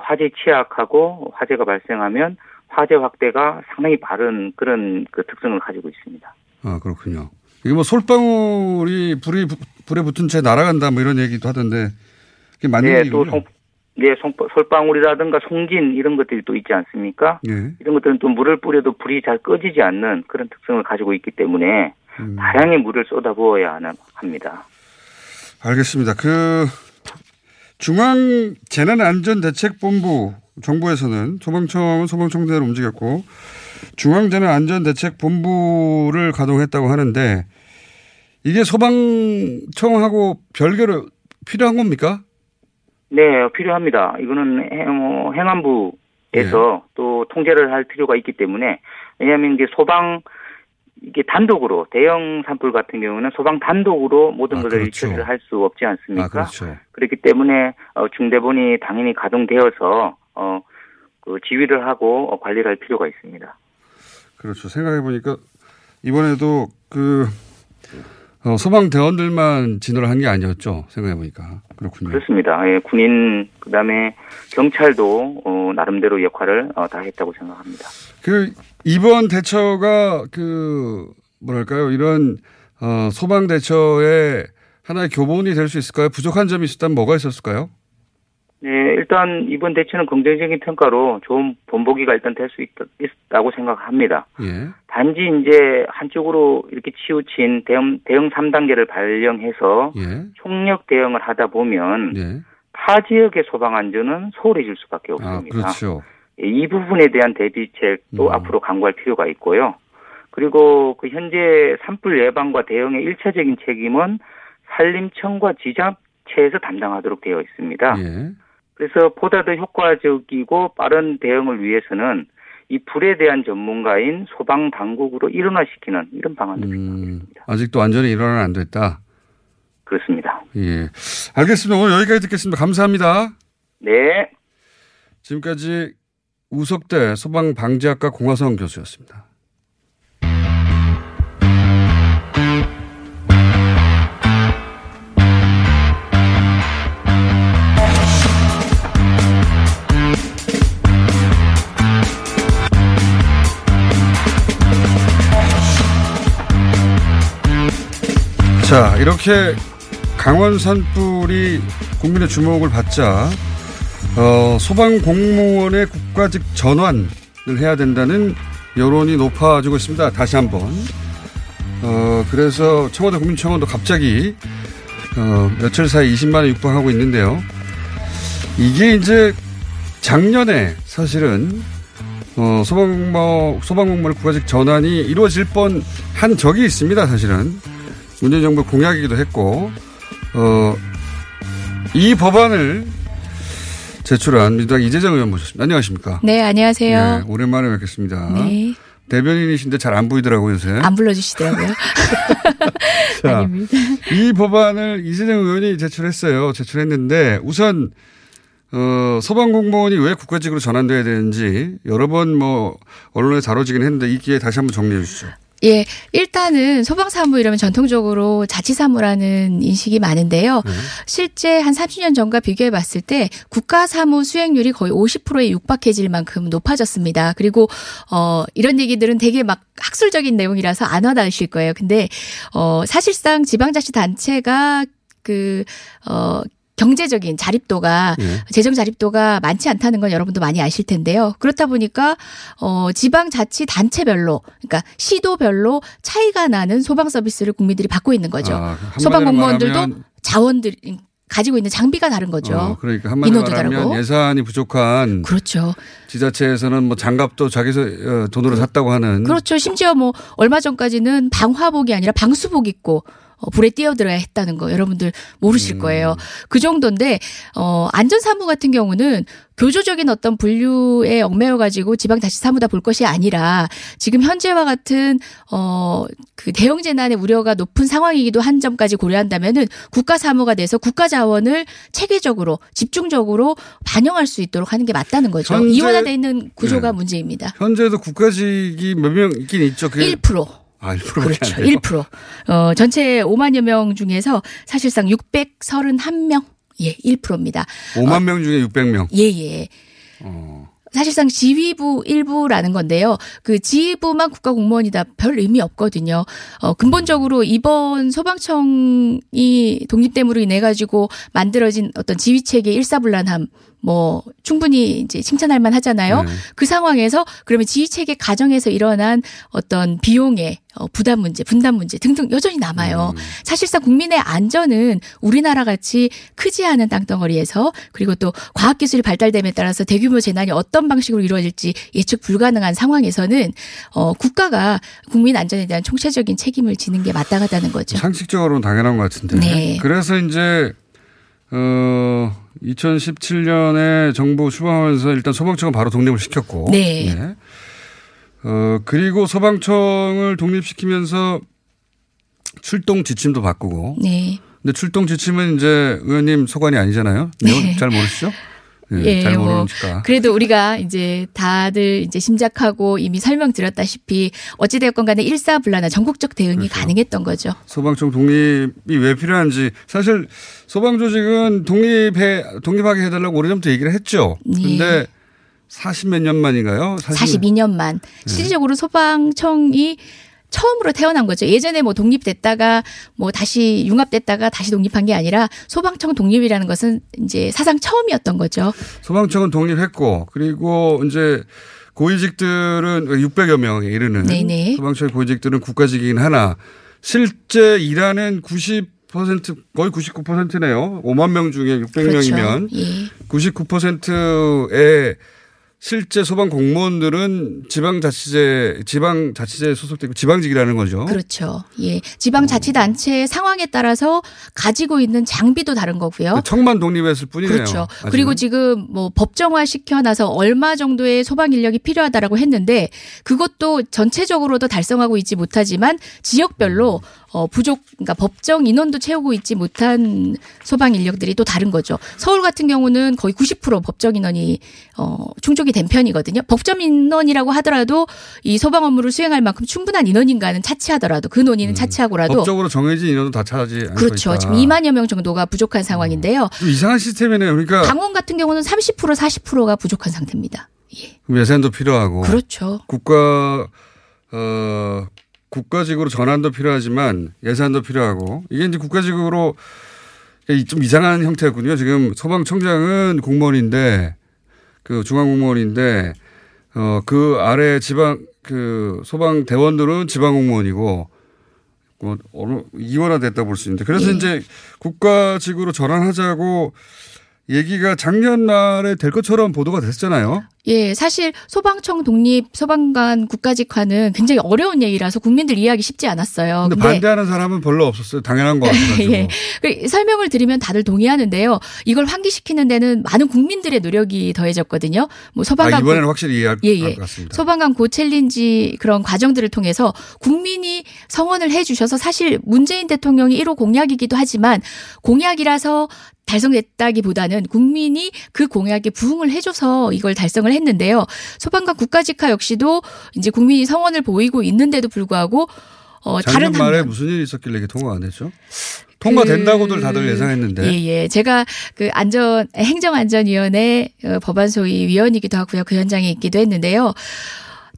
화재 취약하고 화재가 발생하면 화재 확대가 상당히 빠른 그런 그 특성을 가지고 있습니다. 아, 그렇군요. 이게 뭐 솔방울이 불이, 부- 불에 붙은 채 날아간다 뭐 이런 얘기도 하던데 그게 맞는 네, 얘기군요. 또 송, 네, 송, 솔방울이라든가 송진 이런 것들이 또 있지 않습니까? 예. 이런 것들은 또 물을 뿌려도 불이 잘 꺼지지 않는 그런 특성을 가지고 있기 때문에 음. 다량의 물을 쏟아부어야 합니다. 알겠습니다. 그 중앙 재난안전대책본부 정부에서는 소방청은 소방청대로 움직였고 중앙재난 안전대책본부를 가동했다고 하는데 이게 소방청하고 별개로 필요한 겁니까? 네, 필요합니다. 이거는 행, 어, 행안부에서 또 통제를 할 필요가 있기 때문에 왜냐하면 이제 소방 이게 단독으로 대형 산불 같은 경우는 소방 단독으로 모든 것을 그렇죠. 처리를 할 수 없지 않습니까? 아, 그렇죠. 그렇기 때문에 어, 중대본이 당연히 가동되어서 어, 그 지휘를 하고 어, 관리를 할 필요가 있습니다. 그렇죠. 생각해 보니까 이번에도 그 어, 소방 대원들만 진화를 한 게 아니었죠. 생각해 보니까 그렇군요. 그렇습니다. 예, 군인 그다음에 경찰도 어, 나름대로 역할을 어, 다 했다고 생각합니다. 그 이번 대처가 그 뭐랄까요 이런 어, 소방 대처의 하나의 교본이 될 수 있을까요? 부족한 점이 있었다면 뭐가 있었을까요? 네, 일단 이번 대처는 긍정적인 평가로 좋은 본보기가 일단 될 수 있다고 생각합니다. 예. 단지 이제 한쪽으로 이렇게 치우친 대형 대형 3단계를 발령해서 예. 총력 대응을 하다 보면 예. 타 지역의 소방 안전은 소홀해질 수밖에 아, 없습니다. 그렇죠. 예, 이 부분에 대한 대비책도 음. 앞으로 강구할 필요가 있고요. 그리고 그 현재 산불 예방과 대응의 일차적인 책임은 산림청과 지자체에서 담당하도록 되어 있습니다. 예. 그래서 보다 더 효과적이고 빠른 대응을 위해서는 이 불에 대한 전문가인 소방 당국으로 일원화시키는 이런 방안도 음, 아직도 완전히 일어나는 안 됐다. 그렇습니다. 예. 알겠습니다. 오늘 여기까지 듣겠습니다. 감사합니다. 네. 지금까지 우석대 소방방지학과 공화성 교수였습니다. 자, 이렇게 강원 산불이 국민의 주목을 받자 어, 소방 공무원의 국가직 전환을 해야 된다는 여론이 높아지고 있습니다. 다시 한번. 어, 그래서 청와대 국민청원도 갑자기 어, 며칠 사이 20만 원 육박하고 있는데요. 이게 이제 작년에 사실은 어, 소방공 소방공무원 국가직 전환이 이루어질 뻔한 적이 있습니다. 사실은 문재인 정부 공약이기도 했고 어, 이 법안을 제출한 민주당 이재정 의원 모셨습니다. 안녕하십니까? 네, 안녕하세요. 네, 오랜만에 뵙겠습니다. 네. 대변인이신데 잘 안 보이더라고요, 요새. 안 불러주시더라고요. (laughs) 자, 아닙니다. 이 법안을 이재정 의원이 제출했어요. 제출했는데 우선 어, 소방공무원이 왜 국가직으로 전환돼야 되는지 여러 번 뭐 언론에 다뤄지긴 했는데 이 기회에 다시 한번 정리해 주시죠. 예, 일단은 소방사무 이러면 전통적으로 자치사무라는 인식이 많은데요. 네. 실제 한 30년 전과 비교해 봤을 때 국가사무 수행률이 거의 50%에 육박해질 만큼 높아졌습니다. 그리고 어 이런 얘기들은 되게 막 학술적인 내용이라서 안 와닿으실 거예요. 근데 어 사실상 지방자치단체가 그 어 경제적인 자립도가 예. 재정 자립도가 많지 않다는 건 여러분도 많이 아실 텐데요. 그렇다 보니까 어 지방 자치 단체별로 그러니까 시도별로 차이가 나는 소방 서비스를 국민들이 받고 있는 거죠. 아, 한마디로 소방 공무원들도 자원들 가지고 있는 장비가 다른 거죠. 어, 그러니까 한마디로 인원도 말하면 다르고. 예산이 부족한 그렇죠. 지자체에서는 뭐 장갑도 자기 어, 돈으로 샀다고 하는 그렇죠. 심지어 뭐 얼마 전까지는 방화복이 아니라 방수복 입고 어, 불에 뛰어 들어야 했다는 거 여러분들 모르실 거예요. 그 정도인데 어 안전 사무 같은 경우는 교조적인 어떤 분류에 얽매여 가지고 지방자치사무다 볼 것이 아니라 지금 현재와 같은 어그 대형 재난의 우려가 높은 상황이기도 한 점까지 고려한다면은 국가 사무가 돼서 국가 자원을 체계적으로 집중적으로 반영할 수 있도록 하는 게 맞다는 거죠. 현재- 이원화돼 있는 구조가 네. 문제입니다. 현재도 국가직이 몇 명 있긴 있죠. 그게 1%. 아, 1%밖에 그렇죠. 안 돼요? 1%. 어, 전체 5만여 명 중에서 사실상 631명. 예, 1%입니다. 5만 명 중에 600명. 예, 예. 사실상 지휘부 일부라는 건데요. 그 지휘부만 국가 공무원이다 별 의미 없거든요. 어, 근본적으로 이번 소방청이 독립됨으로 인해 가지고 만들어진 어떤 지휘 체계 일사불란함 뭐 충분히 이제 칭찬할 만 하잖아요. 네. 그 상황에서 그러면 지휘 체계 가정에서 일어난 어떤 비용의 어, 부담 문제, 분담 문제 등등 여전히 남아요. 사실상 국민의 안전은 우리나라 같이 크지 않은 땅덩어리에서 그리고 또 과학 기술이 발달됨에 따라서 대규모 재난이 어떤 방식으로 이루어질지 예측 불가능한 상황에서는 어, 국가가 국민 안전에 대한 총체적인 책임을 지는 게 마땅하다는 거죠. 상식적으로는 당연한 것 같은데. 네. 그래서 이제 어 2017년에 정부 출범하면서 일단 소방청은 바로 독립을 시켰고. 네. 예. 어 그리고 소방청을 독립시키면서 출동 지침도 바꾸고. 네. 근데 출동 지침은 이제 의원님 소관이 아니잖아요. 네. 잘 모르시죠? 예, 예, 잘뭐 모르니까. 그래도 우리가 이제 다들 이제 심작하고 이미 설명드렸다시피 어찌되었건 간에 일사불란한 전국적 대응이 그렇죠. 가능했던 거죠. 소방청 독립이 왜 필요한지 사실 소방 조직은 독립해 독립하게 해달라고 오래전부터 얘기를 했죠. 예. 근데 40 몇 년 만인가요? 40 42년만 네. 실질적으로 소방청이 처음으로 태어난 거죠. 예전에 뭐 독립됐다가 뭐 다시 융합됐다가 다시 독립한 게 아니라 소방청 독립이라는 것은 이제 사상 처음이었던 거죠. 소방청은 독립했고 그리고 이제 고위직들은 600여 명에 이르는 네네. 소방청 고위직들은 국가직이긴 하나 실제 일하는 90% 거의 99%네요. 5만 명 중에 600명이면 그렇죠. 예. 99%의 실제 소방 공무원들은 지방자치제 지방자치제에 소속되고 지방직이라는 거죠. 그렇죠. 예. 지방자치단체 상황에 따라서 가지고 있는 장비도 다른 거고요. 청만 독립했을 뿐이네요. 그렇죠. 아직은. 그리고 지금 뭐 법정화 시켜놔서 얼마 정도의 소방 인력이 필요하다라고 했는데 그것도 전체적으로도 달성하고 있지 못하지만 지역별로 어 부족 그러니까 법정 인원도 채우고 있지 못한 소방 인력들이 또 다른 거죠. 서울 같은 경우는 거의 90% 법정 인원이 어 충족 이 된 편이거든요. 법정 인원이라고 하더라도 이 소방 업무를 수행할 만큼 충분한 인원인가는 차치하더라도 그 논의는 차치하고라도 음. 법적으로 정해진 인원도 다 차지 그렇죠. 있다. 지금 2만여 명 정도가 부족한 상황인데요. 좀 이상한 시스템이네요. 그러니까 강원 같은 경우는 30% 40%가 부족한 상태입니다. 예산도 필요하고 그렇죠. 국가 어 국가직으로 전환도 필요하지만 예산도 필요하고 이게 이제 국가직으로 좀 이상한 형태였군요. 지금 소방청장은 공무원인데 그 중앙공무원인데 어 그 아래 지방 그 소방 대원들은 지방 공무원이고 뭐 어느 이원화 됐다 볼 수 있는데 그래서 예. 이제 국가직으로 전환하자고 얘기가 작년 말에 될 것처럼 보도가 됐잖아요. 예, 사실 소방청 독립 소방관 국가직화는 굉장히 어려운 얘기라서 국민들 이해하기 쉽지 않았어요. 근데 반대하는 사람은 별로 없었어요. 당연한 것 (laughs) 같아요. 예. 그 설명을 드리면 다들 동의하는데요. 이걸 환기시키는 데는 많은 국민들의 노력이 더해졌거든요. 뭐 소방관 아, 이번에는 고- 확실히 이해할 예, 예. 것 같습니다. 소방관 고 챌린지 그런 과정들을 통해서 국민이 성원을 해 주셔서 사실 문재인 대통령이 1호 공약이기도 하지만 공약이라서 달성됐다기보다는 국민이 그 공약에 부응을 해줘서 이걸 달성을 했는데요. 소방관 국가직화 역시도 이제 국민이 성원을 보이고 있는데도 불구하고 어, 다른 말에 무슨 일이 있었길래 이게 통과가 안 됐죠? 통과된다고들 다들 예상했는데. 그 예, 예. 제가 그 안전 행정안전위원회 어, 법안 소위 위원이기도 하고요. 그 현장에 있기도 했는데요.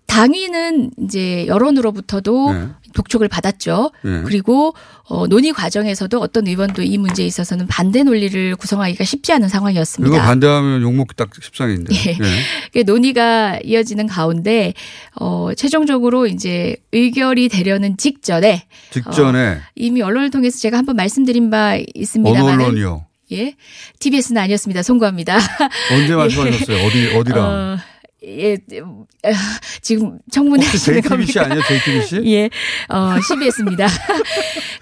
당위는 이제 여론으로부터도 네. 독촉을 받았죠. 네. 그리고 어, 논의 과정에서도 어떤 의원도 이 문제에 있어서는 반대 논리를 구성하기가 쉽지 않은 상황이었습니다. 이거 반대하면 욕먹기 딱 십상인데. 예. 예. 그 논의가 이어지는 가운데 어 최종적으로 이제 의결이 되려는 직전에 직전에 어, 이미 언론을 통해서 제가 한번 말씀드린 바 어느 있습니다만 언론이요? 예. TBS는 아니었습니다. 송구합니다. 언제 말씀하셨어요? (laughs) 어디 어디랑? 어, (laughs) (laughs) 예, 어, 지금 청문회 하시는 겁니까? 아니에요? JTBC? 예, 어, CBS입니다.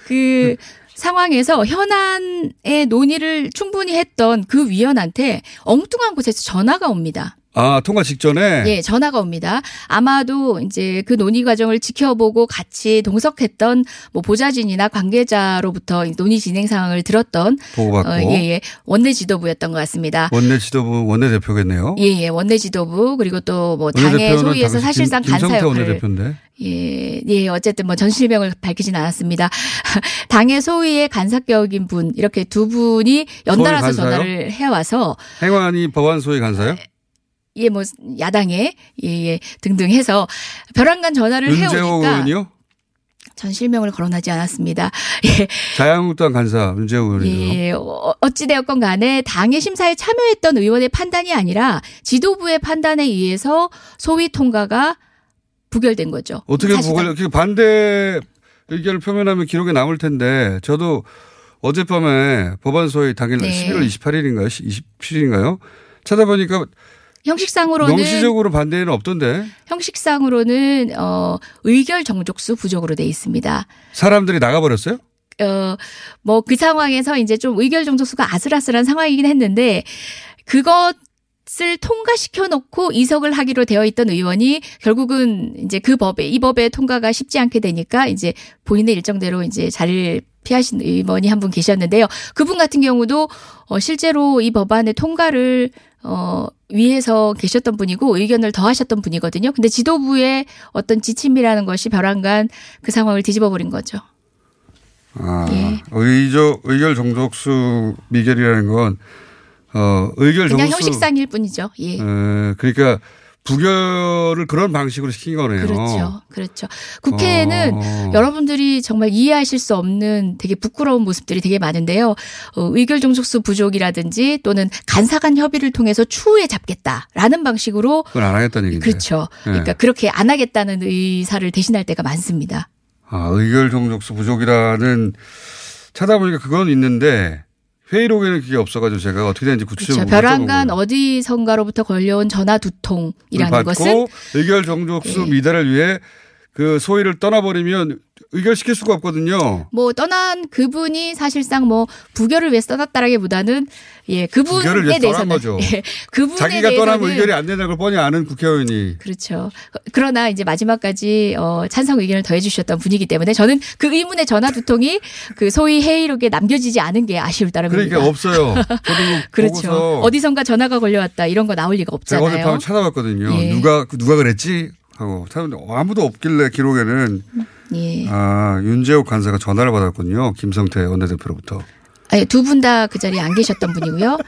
그 상황에서 현안의 논의를 충분히 했던 그 위원한테 엉뚱한 곳에서 전화가 옵니다. 아, 통과 직전에? 예, 전화가 옵니다. 아마도 이제 그 논의 과정을 지켜보고 같이 동석했던 뭐 보좌진이나 관계자로부터 논의 진행 상황을 들었던 보고받고. 어, 예, 예. 원내 지도부였던 것 같습니다. 원내 지도부 원내 대표겠네요. 예, 예. 원내 지도부 그리고 또 뭐 당의 소위에서 사실상 김, 간사 김성태 역할을 원내대표인데. 예, 예, 어쨌든 뭐 전실명을 밝히진 않았습니다. (laughs) 당의 소위의 간사격인 분, 이렇게 두 분이 연달아서? 전화를 해와서, 행안위 법안 소위 간사요? 예, 뭐, 야당에, 예, 예, 등등 해서 벼랑간 전화를 윤재호 해오니까 의원이요? 전 실명을 거론하지 않았습니다. (laughs) 예, 자유한국당 간사 윤재호 의원이요. 예, 어, 어찌되었건 간에 당의 심사에 참여했던 의원의 판단이 아니라 지도부의 판단에 의해서 소위 통과가 부결된 거죠. 어떻게. 보고 그 반대 의견을 표명하면 기록에 남을 텐데 저도 어젯밤에 법안 소위 당일 네. 11월 28일인가요? 27일인가요? 찾아보니까 형식상으로는 명시적으로 반대는 없던데 형식상으로는 어 의결 정족수 부족으로 돼 있습니다. 사람들이 나가 버렸어요? 어 뭐 그 상황에서 이제 좀 의결 정족수가 아슬아슬한 상황이긴 했는데 그것 을 통과시켜 놓고 이석을 하기로 되어 있던 의원이 결국은 이제 그 법에 이 법에 통과가 쉽지 않게 되니까 이제 본인의 일정대로 이제 자리를 피하신 의원이 한 분 계셨는데요. 그분 같은 경우도 어 실제로 이 법안의 통과를 어 위에서 계셨던 분이고 의견을 더 하셨던 분이거든요. 근데 지도부의 어떤 지침이라는 것이 벼랑간 그 상황을 뒤집어 버린 거죠. 아, 예. 의저 의결 정족수 미결이라는 건 어, 의결 그냥 형식상일 뿐이죠. 예. 에, 그러니까 부결을 그런 방식으로 시킨 거네요. 그렇죠. 그렇죠. 국회에는 어. 여러분들이 정말 이해하실 수 없는 되게 부끄러운 모습들이 되게 많은데요. 어, 의결 종속수 부족이라든지 또는 간사간 협의를 통해서 추후에 잡겠다라는 방식으로 그건 안 하겠다는 얘기인데. 그렇죠. 예. 그러니까 그렇게 안 하겠다는 의사를 대신할 때가 많습니다. 아, 의결 정족수 부족이라는 찾아보니까 그건 있는데 회의록에는 그게 없어가지고 제가 어떻게 되는지 구체적으로 그렇죠. 벼랑간 어디선가로부터 걸려온 전화 두 통이라는 것은 의결 정족수 예. 미달을 위해 그 소위를 떠나버리면 의결시킬 수가 없거든요. 뭐 떠난 그분이 사실상 뭐 부결을 위해서 떠났다라기보다는 예 그분에 대해서는 거죠. (laughs) 예, 그분에 자기가 떠나면 의결이 안 된다는 걸 뻔히 아는 국회의원이 그렇죠. 그러나 이제 마지막까지 어, 찬성 의견을 더해 주셨던 분이기 때문에 저는 그 의문의 전화 두 통이 그 소위 회의록에 남겨지지 않은 게 아쉬울 따름입니다. 그러니까 없어요. 이거 (laughs) 그렇죠. 어디선가 전화가 걸려왔다 이런 거 나올 리가 제가 없잖아요. 어젯밤에 찾아봤거든요. 예. 누가 누가 그랬지 하고 찾았는데 아무도 없길래 기록에는 예. 아 윤재욱 간사가 전화를 받았군요. 김성태 원내대표로부터. 두분 다 그 자리에 안 계셨던 분이고요.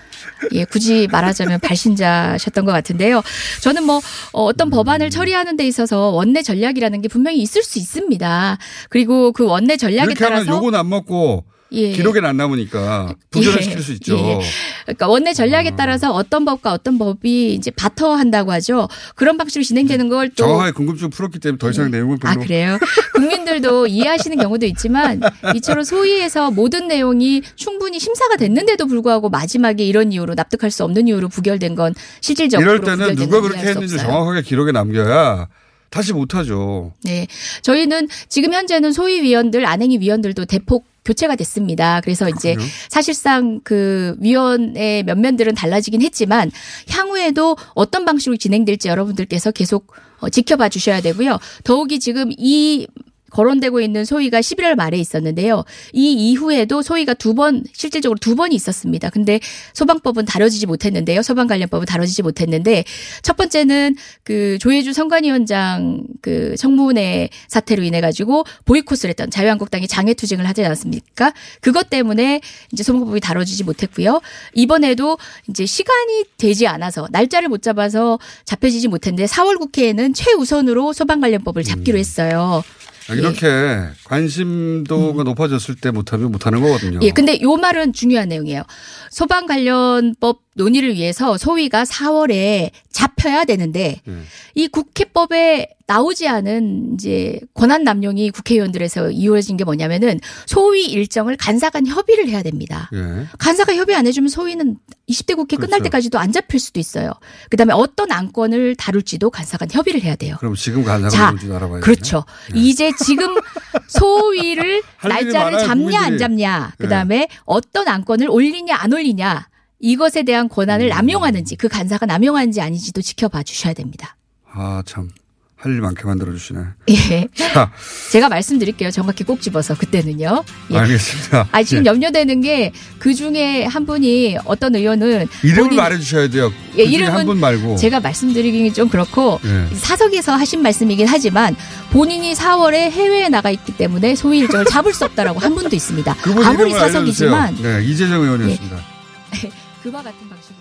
예, 굳이 말하자면 발신자셨던 것 같은데요. 저는 뭐 어, 어떤 법안을 처리하는 데 있어서 원내 전략이라는 게 분명히 있을 수 있습니다. 그리고 그 원내 전략에 따라서 욕은 안 먹고 예. 기록에는 안 남으니까 부결을 예. 시킬 수 있죠. 예. 그러니까 원내 전략에 따라서 어떤 법과 어떤 법이 이제 바터한다고 하죠. 그런 방식으로 진행되는 걸 또 정확하게 궁금증 풀었기 때문에 더 이상 내용을 별로 아, 그래요? 국민들도 (laughs) 이해하시는 경우도 있지만 이처럼 소위에서 모든 내용이 충분히 심사가 됐는데도 불구하고 마지막에 이런 이유로 납득할 수 없는 이유로 부결된 건 실질적으로 이럴 때는 누가 건 그렇게 했는지. 정확하게 기록에 남겨야 다시 못하죠. 네. 저희는 지금 현재는 소위 위원들, 안행위 위원들도 대폭 교체가 됐습니다. 그래서 이제 그래요? 사실상 그 위원의 면면들은 달라지긴 했지만 향후에도 어떤 방식으로 진행될지 여러분들께서 계속 어, 지켜봐 주셔야 되고요. 더욱이 지금 이 거론되고 있는 소위가 11월 말에 있었는데요. 이 이후에도 소위가 두 번, 실질적으로 두 번이 있었습니다. 근데 소방법은 다뤄지지 못했는데요. 소방 관련법은 다뤄지지 못했는데 첫 번째는 그 조혜주 선관위원장 그 청문회 사태로 인해 가지고 보이콧을 했던 자유한국당이 장애 투쟁을 하지 않았습니까? 그것 때문에 이제 소방법이 다뤄지지 못했고요. 이번에도 이제 시간이 되지 않아서 날짜를 못 잡아서 잡혀지지 못했는데 4월 국회에는 최우선으로 소방 관련법을 잡기로 했어요. 아, 이렇게 관심도가 높아졌을 때 못하면 못하는 거거든요. 음. 예, 근데 요 말은 중요한 내용이에요. 소방 관련법 논의를 위해서 소위가 4월에 잡 혀야 되는데 예. 이 국회법에 나오지 않은 이제 권한 남용이 국회의원들에서 이루어진 게 뭐냐면은 소위 일정을 간사간 협의를 해야 됩니다. 예. 간사가 협의 안 해주면 소위는 20대 국회 끝날 그렇죠. 때까지도 안 잡힐 수도 있어요. 그다음에 어떤 안건을 다룰지도 간사간 협의를 해야 돼요. 그럼 지금 간사가 자, 뭔지 알아봐야 그렇죠. 이제 지금 소위를 (laughs) 날짜를 잡냐 안. 잡냐, 그다음에 어떤 안건을 올리냐 안 올리냐. 이것에 대한 음. 권한을 남용하는지 그 간사가 남용하는지 아닌지도 지켜봐 주셔야 됩니다. 아, 참. 할 일 많게 만들어 주시네. 예. 자, (laughs) 제가 말씀드릴게요. 정확히 꼭 집어서 그때는요. 예. 알겠습니다. 아 지금 예. 염려되는 게 그 중에 한 분이 어떤 의원은 이름을 본인이- 말해 주셔야 돼요. 예, 그 이름은 한 분 말고. 제가 말씀드리기 좀 그렇고 예. 사석에서 하신 말씀이긴 하지만 본인이 4월에 해외에 나가 있기 때문에 소위 일정을 잡을 수 없다라고 한 분도 있습니다. (laughs) 아무리. 사석이지만 네, 이재정 의원이었습니다. 그와 같은 방식으로는